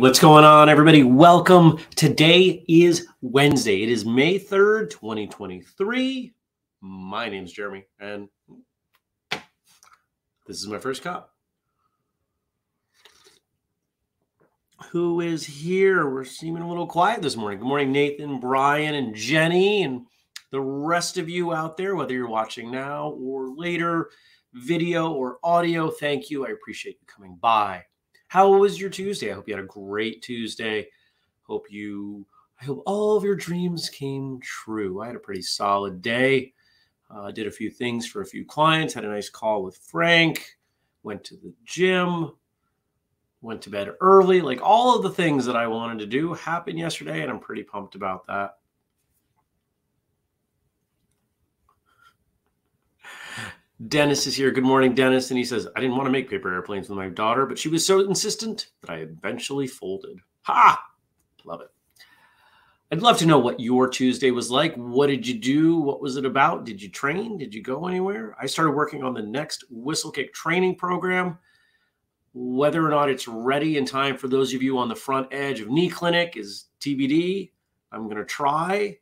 What's going on, everybody? Welcome. Today is Wednesday. It is May 3rd, 2023. My name's Jeremy, and this is my first cup. Who is here? We're seeming a little quiet this morning. Good morning, Nathan, Brian, and Jenny, and the rest of you out there, whether you're watching now or later, video or audio. Thank you. I appreciate you coming by. How was your Tuesday? I hope you had a great Tuesday. Hope you, I hope all of your dreams came true. I had a pretty solid day. Uh, did a few things for a few clients, had a nice call with Frank, went to the gym, went to bed early. Like all of the things that I wanted to do happened yesterday, and I'm pretty pumped about that. Dennis is here. Good morning, Dennis. And he says, I didn't want to make paper airplanes with my daughter, but she was so insistent that I eventually folded. Ha! Love it. I'd love to know what your Tuesday was like. What did you do? What was it about? Did you train? Did you go anywhere? I started working on the next Whistlekick training program. Whether or not it's ready in time for those of you on the front edge of knee clinic is TBD. I'm going to try,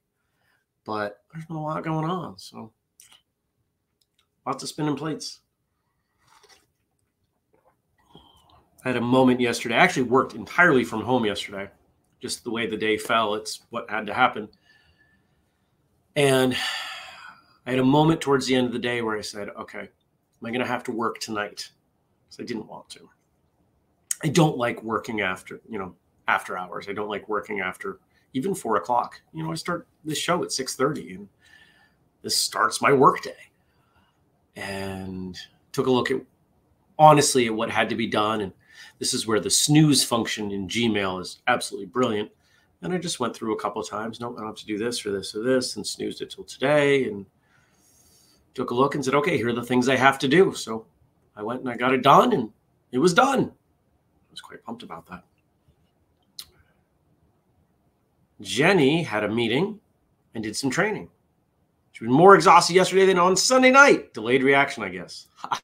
but there's not a lot going on. So Lots of spinning plates. I had a moment yesterday. I actually worked entirely from home yesterday. Just the way the day fell, it's what had to happen. And I had a moment towards the end of the day where I said, okay, am I going to have to work tonight? Because I didn't want to. I don't like working after, you know, after hours. I don't like working after even four o'clock. You know, I start this show at 6:30 and this starts my workday and took a look at honestly at what had to be done. And this is where the snooze function in Gmail is absolutely brilliant. And I just went through a couple of times. Nope, I don't have to do this or this or this, and snoozed it till today. And took a look and said, okay, here are the things I have to do. So I went and I got it done, and it was done. I was quite pumped about that. Jenny had a meeting and did some training. She was more exhausted yesterday than on Sunday night. Delayed reaction, I guess.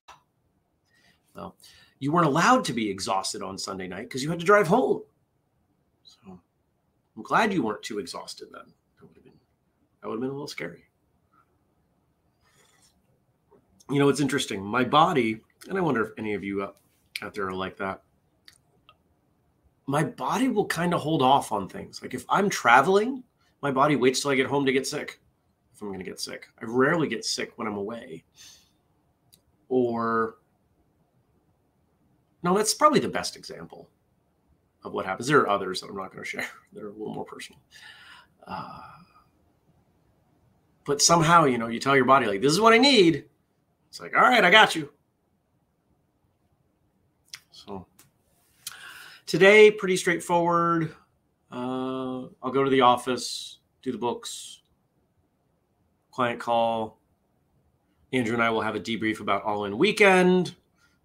well, you weren't allowed to be exhausted on Sunday night because you had to drive home. So I'm glad you weren't too exhausted then. That would have been that would have been a little scary. You know, it's interesting. My body, and I wonder if any of you out there are like that. My body will kind of hold off on things. Like if I'm traveling, my body waits till I get home to get sick if I'm going to get sick. I rarely get sick when I'm away. Or, no, that's probably the best example of what happens. There are others that I'm not going to share, they're a little more personal. Uh, but somehow, you know, you tell your body, like, this is what I need. It's like, all right, I got you. So, today, pretty straightforward. Uh, I'll go to the office, do the books, client call. Andrew and I will have a debrief about All In Weekend.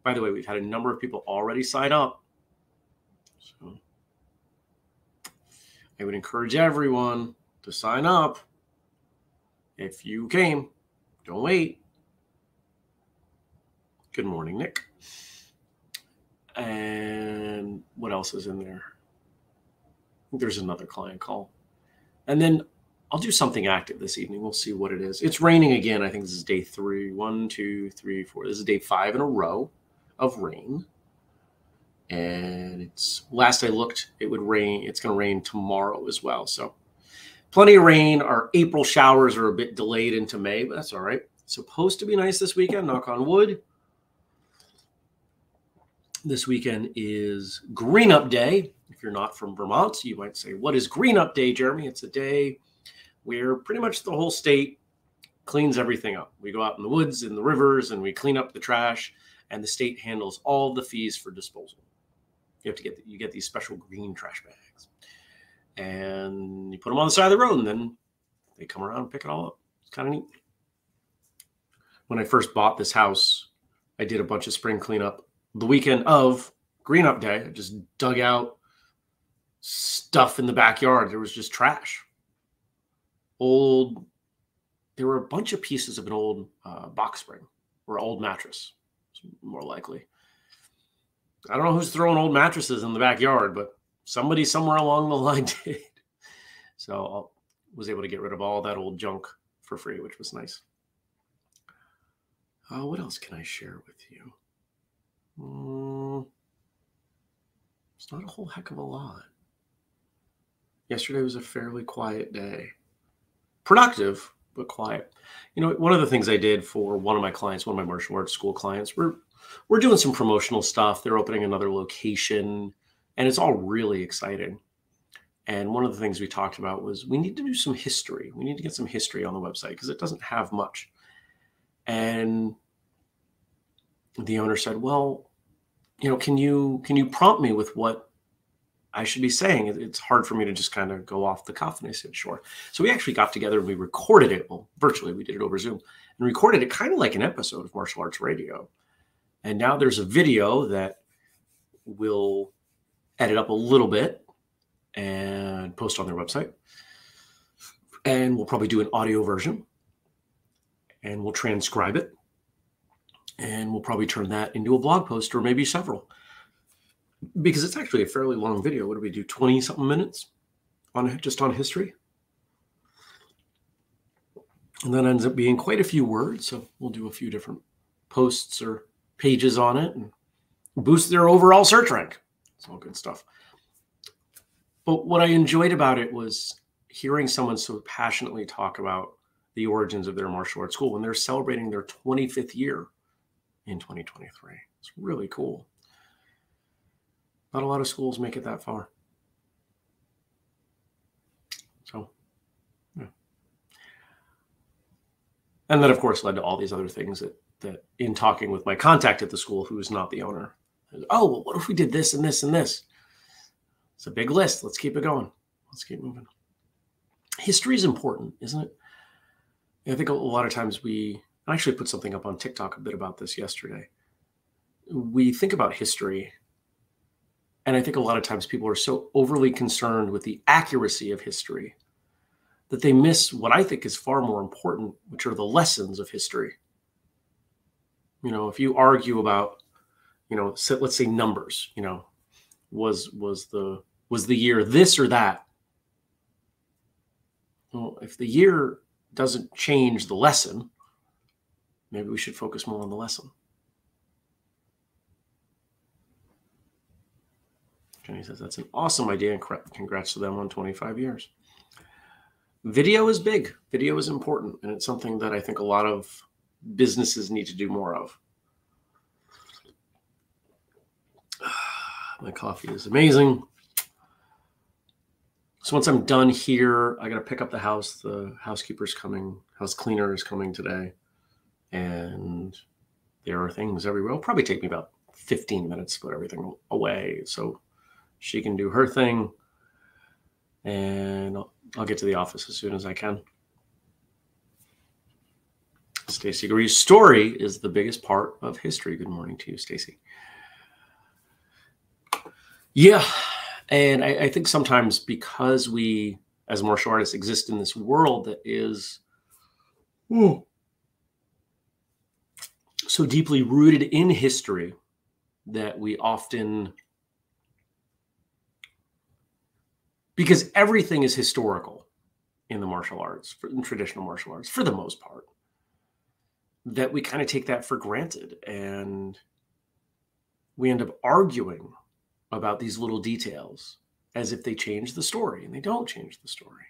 By the way, we've had a number of people already sign up. So I would encourage everyone to sign up. If you came, don't wait. Good morning, Nick. And what else is in there? There's another client call. And then I'll do something active this evening. We'll see what it is. It's raining again. I think this is day three. One, two, three, four. This is day five in a row of rain. And it's last I looked, it would rain. It's going to rain tomorrow as well. So plenty of rain. Our April showers are a bit delayed into May, but that's all right. supposed to be nice this weekend, knock on wood. This weekend is Green Up Day. If you're not from Vermont, you might say, What is Green Up Day, Jeremy? It's a day where pretty much the whole state cleans everything up. We go out in the woods, in the rivers, and we clean up the trash, and the state handles all the fees for disposal. You have to get you get these special green trash bags, and you put them on the side of the road, and then they come around and pick it all up. It's kind of neat. When I first bought this house, I did a bunch of spring cleanup the weekend of Green Up Day. I just dug out stuff in the backyard. There was just trash old there were a bunch of pieces of an old uh, box spring or old mattress more likely I don't know who's throwing old mattresses in the backyard, but somebody somewhere along the line did. So I was able to get rid of all that old junk for free, which was nice. Uh, what else can I share with you? Mm, it's not a whole heck of a lot. Yesterday was a fairly quiet day. Productive, but quiet. You know, one of the things I did for one of my clients, one of my martial arts school clients, we're we're doing some promotional stuff. They're opening another location, and it's all really exciting. And one of the things we talked about was we need to do some history. We need to get some history on the website because it doesn't have much. And the owner said, "Well, you know, can you can you prompt me with what I should be saying. It's hard for me to just kind of go off the cuff. And I said, sure. So we actually got together and we recorded it. Well, virtually, we did it over Zoom and recorded it kind of like an episode of Martial Arts Radio. And now there's a video that we'll edit up a little bit and post on their website. And we'll probably do an audio version and we'll transcribe it. And we'll probably turn that into a blog post or maybe several because it's actually a fairly long video. What do we do? 20 something minutes on just on history. And that ends up being quite a few words. So we'll do a few different posts or pages on it and boost their overall search rank. It's all good stuff. But what I enjoyed about it was hearing someone so passionately talk about the origins of their martial arts school when they're celebrating their 25th year in 2023. It's really cool. Not a lot of schools make it that far. So, yeah. And that, of course, led to all these other things that, that in talking with my contact at the school, who is not the owner, oh, well, what if we did this and this and this? It's a big list. Let's keep it going. Let's keep moving. History is important, isn't it? I think a lot of times we I actually put something up on TikTok a bit about this yesterday. We think about history and I think a lot of times people are so overly concerned with the accuracy of history that they miss what I think is far more important, which are the lessons of history. You know, if you argue about, you know, let's say numbers, you know, was was the was the year this or that? Well, if the year doesn't change the lesson, maybe we should focus more on the lesson. Jenny says, that's an awesome idea and congrats to them on 25 years. Video is big. Video is important. And it's something that I think a lot of businesses need to do more of. My coffee is amazing. So once I'm done here, I got to pick up the house. The housekeeper's coming, house cleaner is coming today. And there are things everywhere. It'll probably take me about 15 minutes to put everything away. So she can do her thing, and I'll, I'll get to the office as soon as I can. Stacy agrees. Story is the biggest part of history. Good morning to you, Stacy. Yeah, and I, I, think sometimes because we, as martial artists, exist in this world that is ooh, so deeply rooted in history that we often because everything is historical in the martial arts, in traditional martial arts, for the most part. That we kind of take that for granted, and we end up arguing about these little details as if they change the story, and they don't change the story.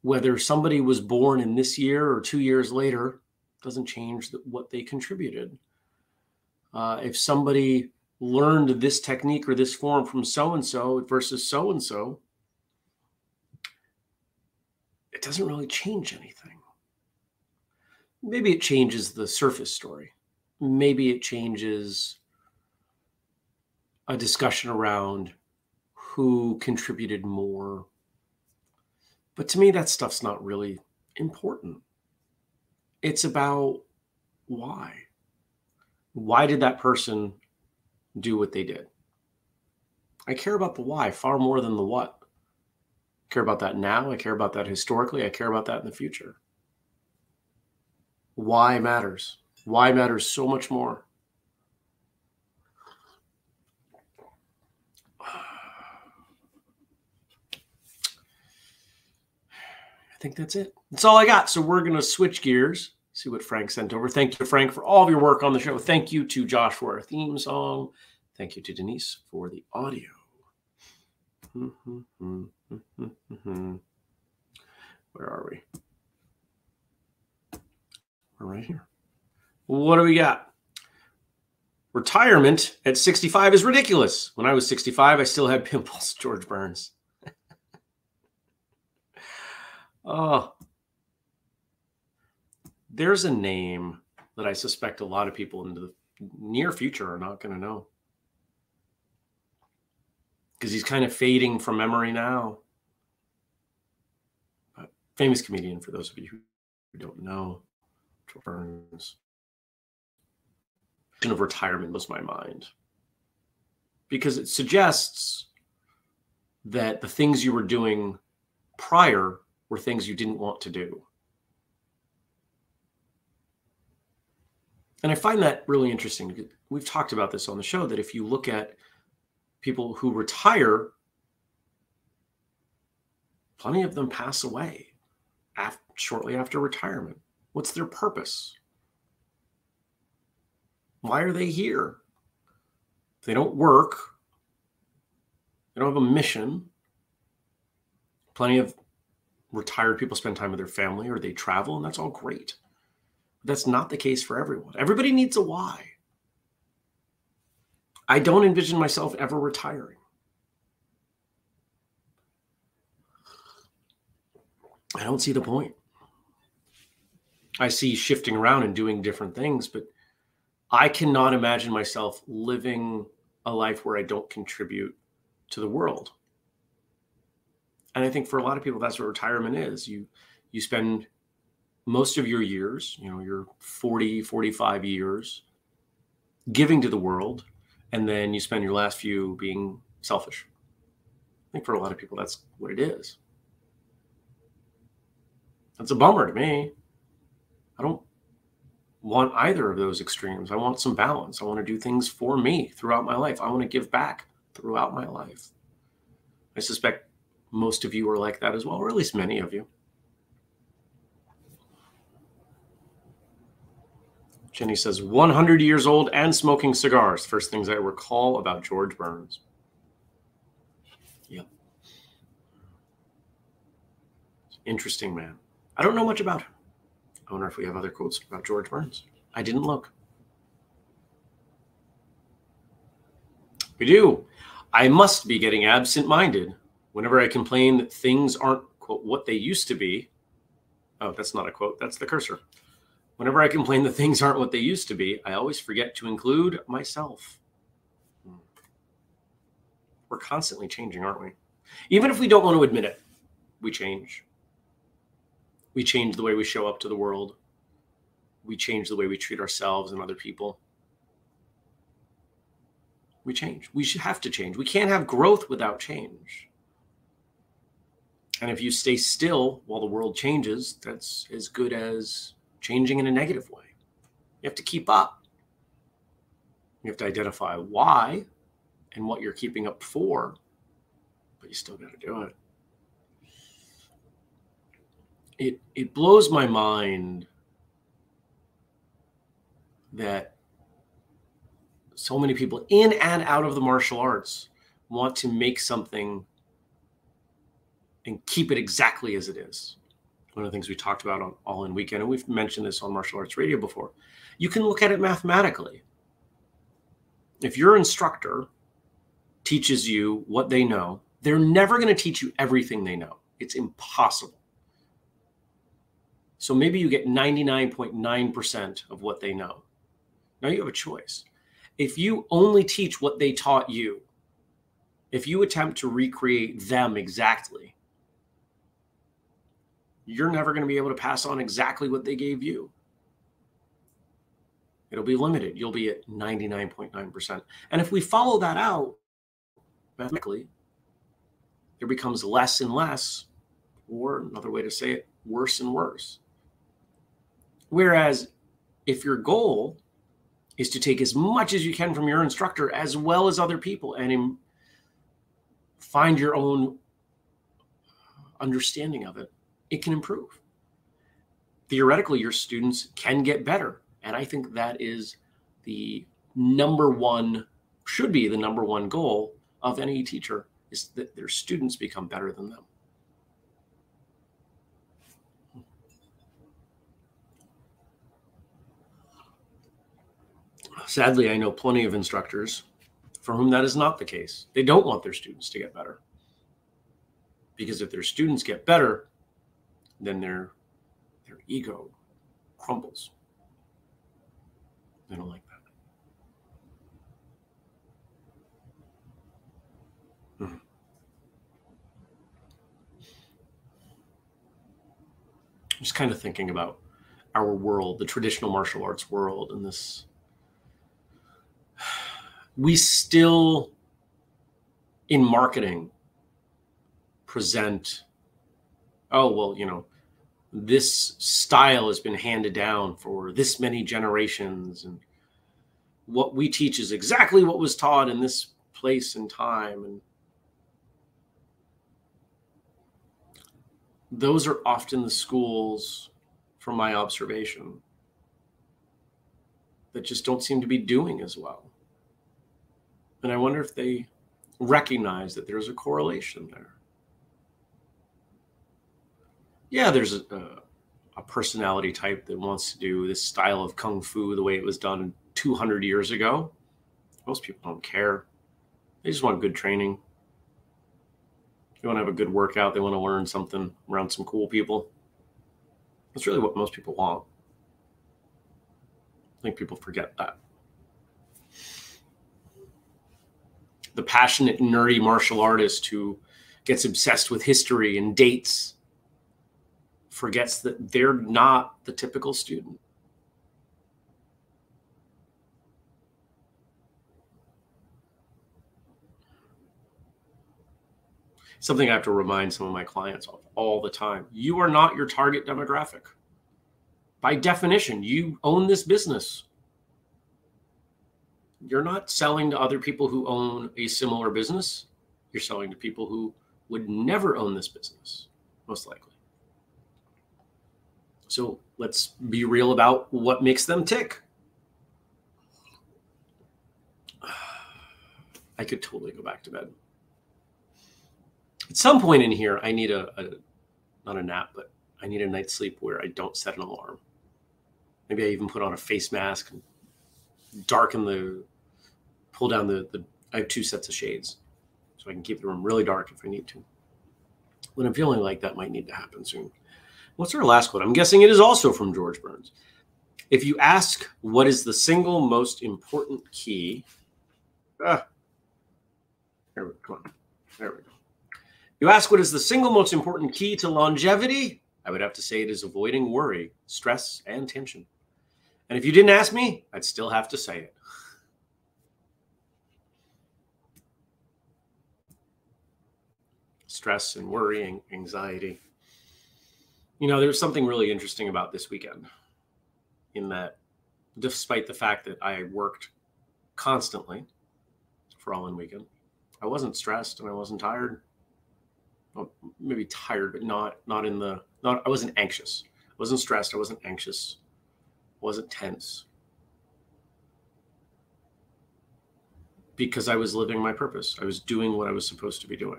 Whether somebody was born in this year or two years later doesn't change what they contributed. Uh, if somebody learned this technique or this form from so and so versus so and so, it doesn't really change anything. Maybe it changes the surface story. Maybe it changes a discussion around who contributed more. But to me, that stuff's not really important. It's about why. Why did that person do what they did? I care about the why far more than the what care about that now. I care about that historically. I care about that in the future. Why matters. Why matters so much more. I think that's it. That's all I got. So we're going to switch gears, see what Frank sent over. Thank you, Frank, for all of your work on the show. Thank you to Josh for our theme song. Thank you to Denise for the audio. Mm-hmm. Where are we? We're right here. What do we got? Retirement at 65 is ridiculous. When I was 65, I still had pimples. George Burns. oh, there's a name that I suspect a lot of people in the near future are not going to know because he's kind of fading from memory now. Famous comedian, for those of you who don't know, George Burns. Of retirement was my mind because it suggests that the things you were doing prior were things you didn't want to do. And I find that really interesting. We've talked about this on the show that if you look at people who retire, plenty of them pass away after, shortly after retirement. What's their purpose? Why are they here? They don't work. They don't have a mission. Plenty of retired people spend time with their family or they travel, and that's all great. That's not the case for everyone. Everybody needs a why. I don't envision myself ever retiring. I don't see the point. I see shifting around and doing different things, but I cannot imagine myself living a life where I don't contribute to the world. And I think for a lot of people, that's what retirement is. You you spend most of your years, you know, your 40, 45 years giving to the world, and then you spend your last few being selfish. I think for a lot of people, that's what it is. That's a bummer to me. I don't want either of those extremes. I want some balance. I want to do things for me throughout my life. I want to give back throughout my life. I suspect most of you are like that as well, or at least many of you. Jenny says 100 years old and smoking cigars. First things I recall about George Burns. Yep. Interesting man. I don't know much about him. I wonder if we have other quotes about George Burns. I didn't look. We do. I must be getting absent minded whenever I complain that things aren't, quote, what they used to be. Oh, that's not a quote, that's the cursor. Whenever I complain that things aren't what they used to be, I always forget to include myself. Hmm. We're constantly changing, aren't we? Even if we don't want to admit it, we change. We change the way we show up to the world. We change the way we treat ourselves and other people. We change. We should have to change. We can't have growth without change. And if you stay still while the world changes, that's as good as changing in a negative way. You have to keep up. You have to identify why and what you're keeping up for, but you still got to do it. It it blows my mind that so many people in and out of the martial arts want to make something and keep it exactly as it is one of the things we talked about on All In Weekend, and we've mentioned this on Martial Arts Radio before. You can look at it mathematically. If your instructor teaches you what they know, they're never going to teach you everything they know. It's impossible. So maybe you get 99.9% of what they know. Now you have a choice. If you only teach what they taught you, if you attempt to recreate them exactly, you're never going to be able to pass on exactly what they gave you. It'll be limited. You'll be at 99.9%. And if we follow that out mathematically, there becomes less and less, or another way to say it, worse and worse. Whereas if your goal is to take as much as you can from your instructor as well as other people and find your own understanding of it, it can improve. Theoretically, your students can get better. And I think that is the number one, should be the number one goal of any teacher is that their students become better than them. Sadly, I know plenty of instructors for whom that is not the case. They don't want their students to get better. Because if their students get better, then their their ego crumbles. They don't like that. Mm-hmm. Just kind of thinking about our world, the traditional martial arts world, and this we still in marketing present oh well you know this style has been handed down for this many generations and what we teach is exactly what was taught in this place and time and those are often the schools from my observation that just don't seem to be doing as well and I wonder if they recognize that there's a correlation there. Yeah, there's a, a, personality type that wants to do this style of kung fu the way it was done 200 years ago. Most people don't care. They just want good training. They want to have a good workout. They want to learn something around some cool people. That's really what most people want. I think people forget that. The passionate, nerdy martial artist who gets obsessed with history and dates forgets that they're not the typical student. Something I have to remind some of my clients of all the time. You are not your target demographic. By definition, you own this business you're not selling to other people who own a similar business. You're selling to people who would never own this business, most likely. So let's be real about what makes them tick. I could totally go back to bed. At some point in here, I need a, a not a nap, but I need a night's sleep where I don't set an alarm. Maybe I even put on a face mask and darken the pull down the, the I have two sets of shades so I can keep the room really dark if I need to. When I'm feeling like that might need to happen soon. What's our last quote? I'm guessing it is also from George Burns. If you ask what is the single most important key, ah, there we go. Come on. There we go. You ask what is the single most important key to longevity? I would have to say it is avoiding worry, stress, and tension. And if you didn't ask me, I'd still have to say it. Stress and worrying, anxiety. You know, there's something really interesting about this weekend in that despite the fact that I worked constantly for all in weekend, I wasn't stressed and I wasn't tired. Well, maybe tired, but not not in the not I wasn't anxious. I wasn't stressed, I wasn't anxious. I wasn't tense. Because I was living my purpose. I was doing what I was supposed to be doing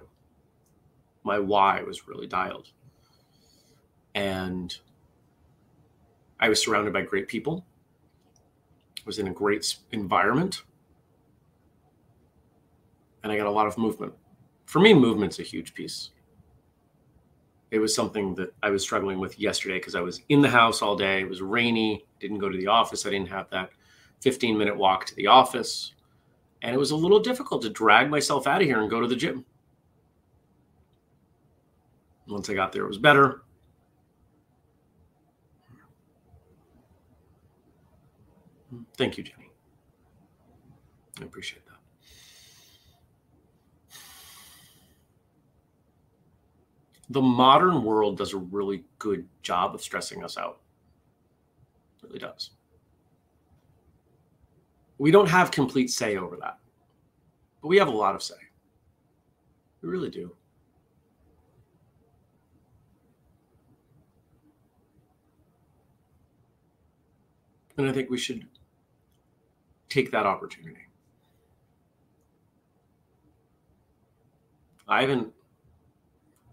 my why was really dialed. And I was surrounded by great people. I was in a great environment. And I got a lot of movement. For me, movement's a huge piece. It was something that I was struggling with yesterday because I was in the house all day. It was rainy, didn't go to the office. I didn't have that 15 minute walk to the office. And it was a little difficult to drag myself out of here and go to the gym. Once I got there, it was better. Thank you, Jenny. I appreciate that. The modern world does a really good job of stressing us out. It really does. We don't have complete say over that, but we have a lot of say. We really do. And I think we should take that opportunity. I haven't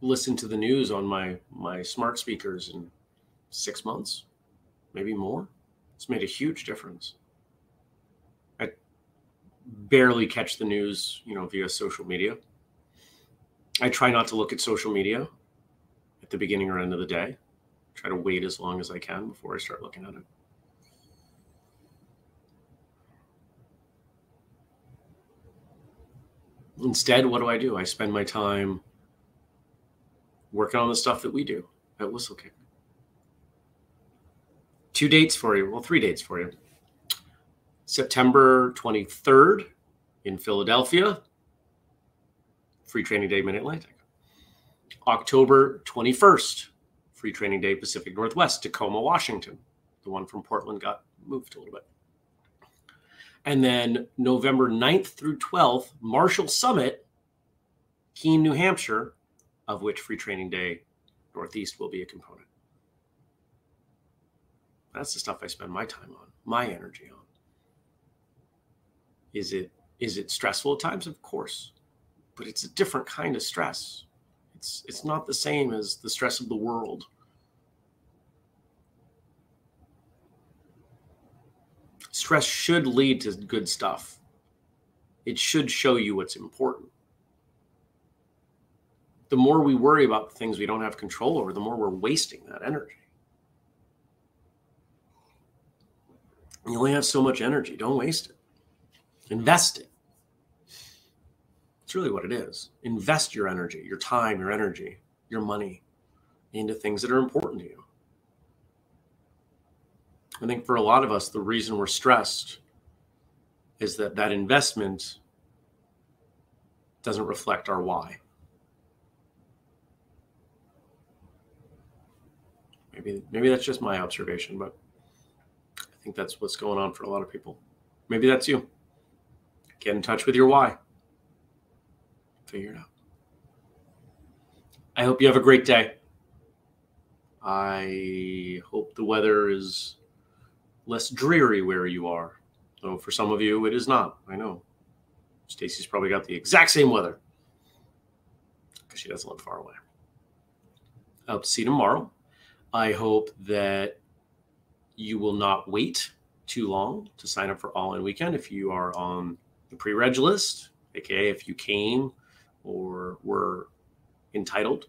listened to the news on my my smart speakers in six months, maybe more. It's made a huge difference. I barely catch the news, you know, via social media. I try not to look at social media at the beginning or end of the day. Try to wait as long as I can before I start looking at it. Instead, what do I do? I spend my time working on the stuff that we do at Whistlekick. Two dates for you. Well, three dates for you. September 23rd in Philadelphia, Free Training Day Mid Atlantic. October 21st, Free Training Day Pacific Northwest, Tacoma, Washington. The one from Portland got moved a little bit. And then November 9th through 12th, Martial Summit, Keene, New Hampshire, of which Free Training Day Northeast will be a component. That's the stuff I spend my time on, my energy on. Is it is it stressful at times? Of course. But it's a different kind of stress. It's it's not the same as the stress of the world. Stress should lead to good stuff. It should show you what's important. The more we worry about the things we don't have control over, the more we're wasting that energy. You only have so much energy. Don't waste it. Invest it. It's really what it is. Invest your energy, your time, your energy, your money into things that are important to you. I think for a lot of us, the reason we're stressed is that that investment doesn't reflect our why. Maybe maybe that's just my observation, but I think that's what's going on for a lot of people. Maybe that's you. Get in touch with your why. Figure it out. I hope you have a great day. I hope the weather is less dreary where you are. Though for some of you, it is not. I know. Stacy's probably got the exact same weather because she doesn't live far away. I hope to see you tomorrow. I hope that you will not wait too long to sign up for All In Weekend if you are on the pre reg list, aka if you came or were entitled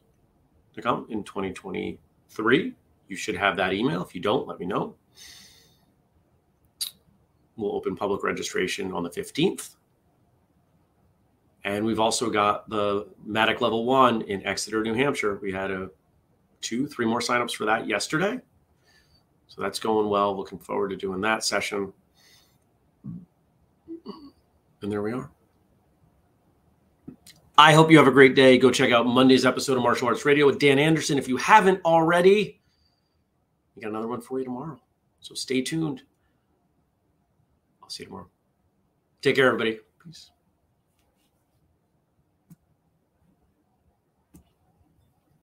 to come in 2023. You should have that email. If you don't, let me know. We'll open public registration on the 15th. And we've also got the Matic Level 1 in Exeter, New Hampshire. We had a two, three more signups for that yesterday. So that's going well. Looking forward to doing that session. And there we are. I hope you have a great day. Go check out Monday's episode of Martial Arts Radio with Dan Anderson. If you haven't already, we got another one for you tomorrow. So stay tuned. See you tomorrow. Take care, everybody. Peace.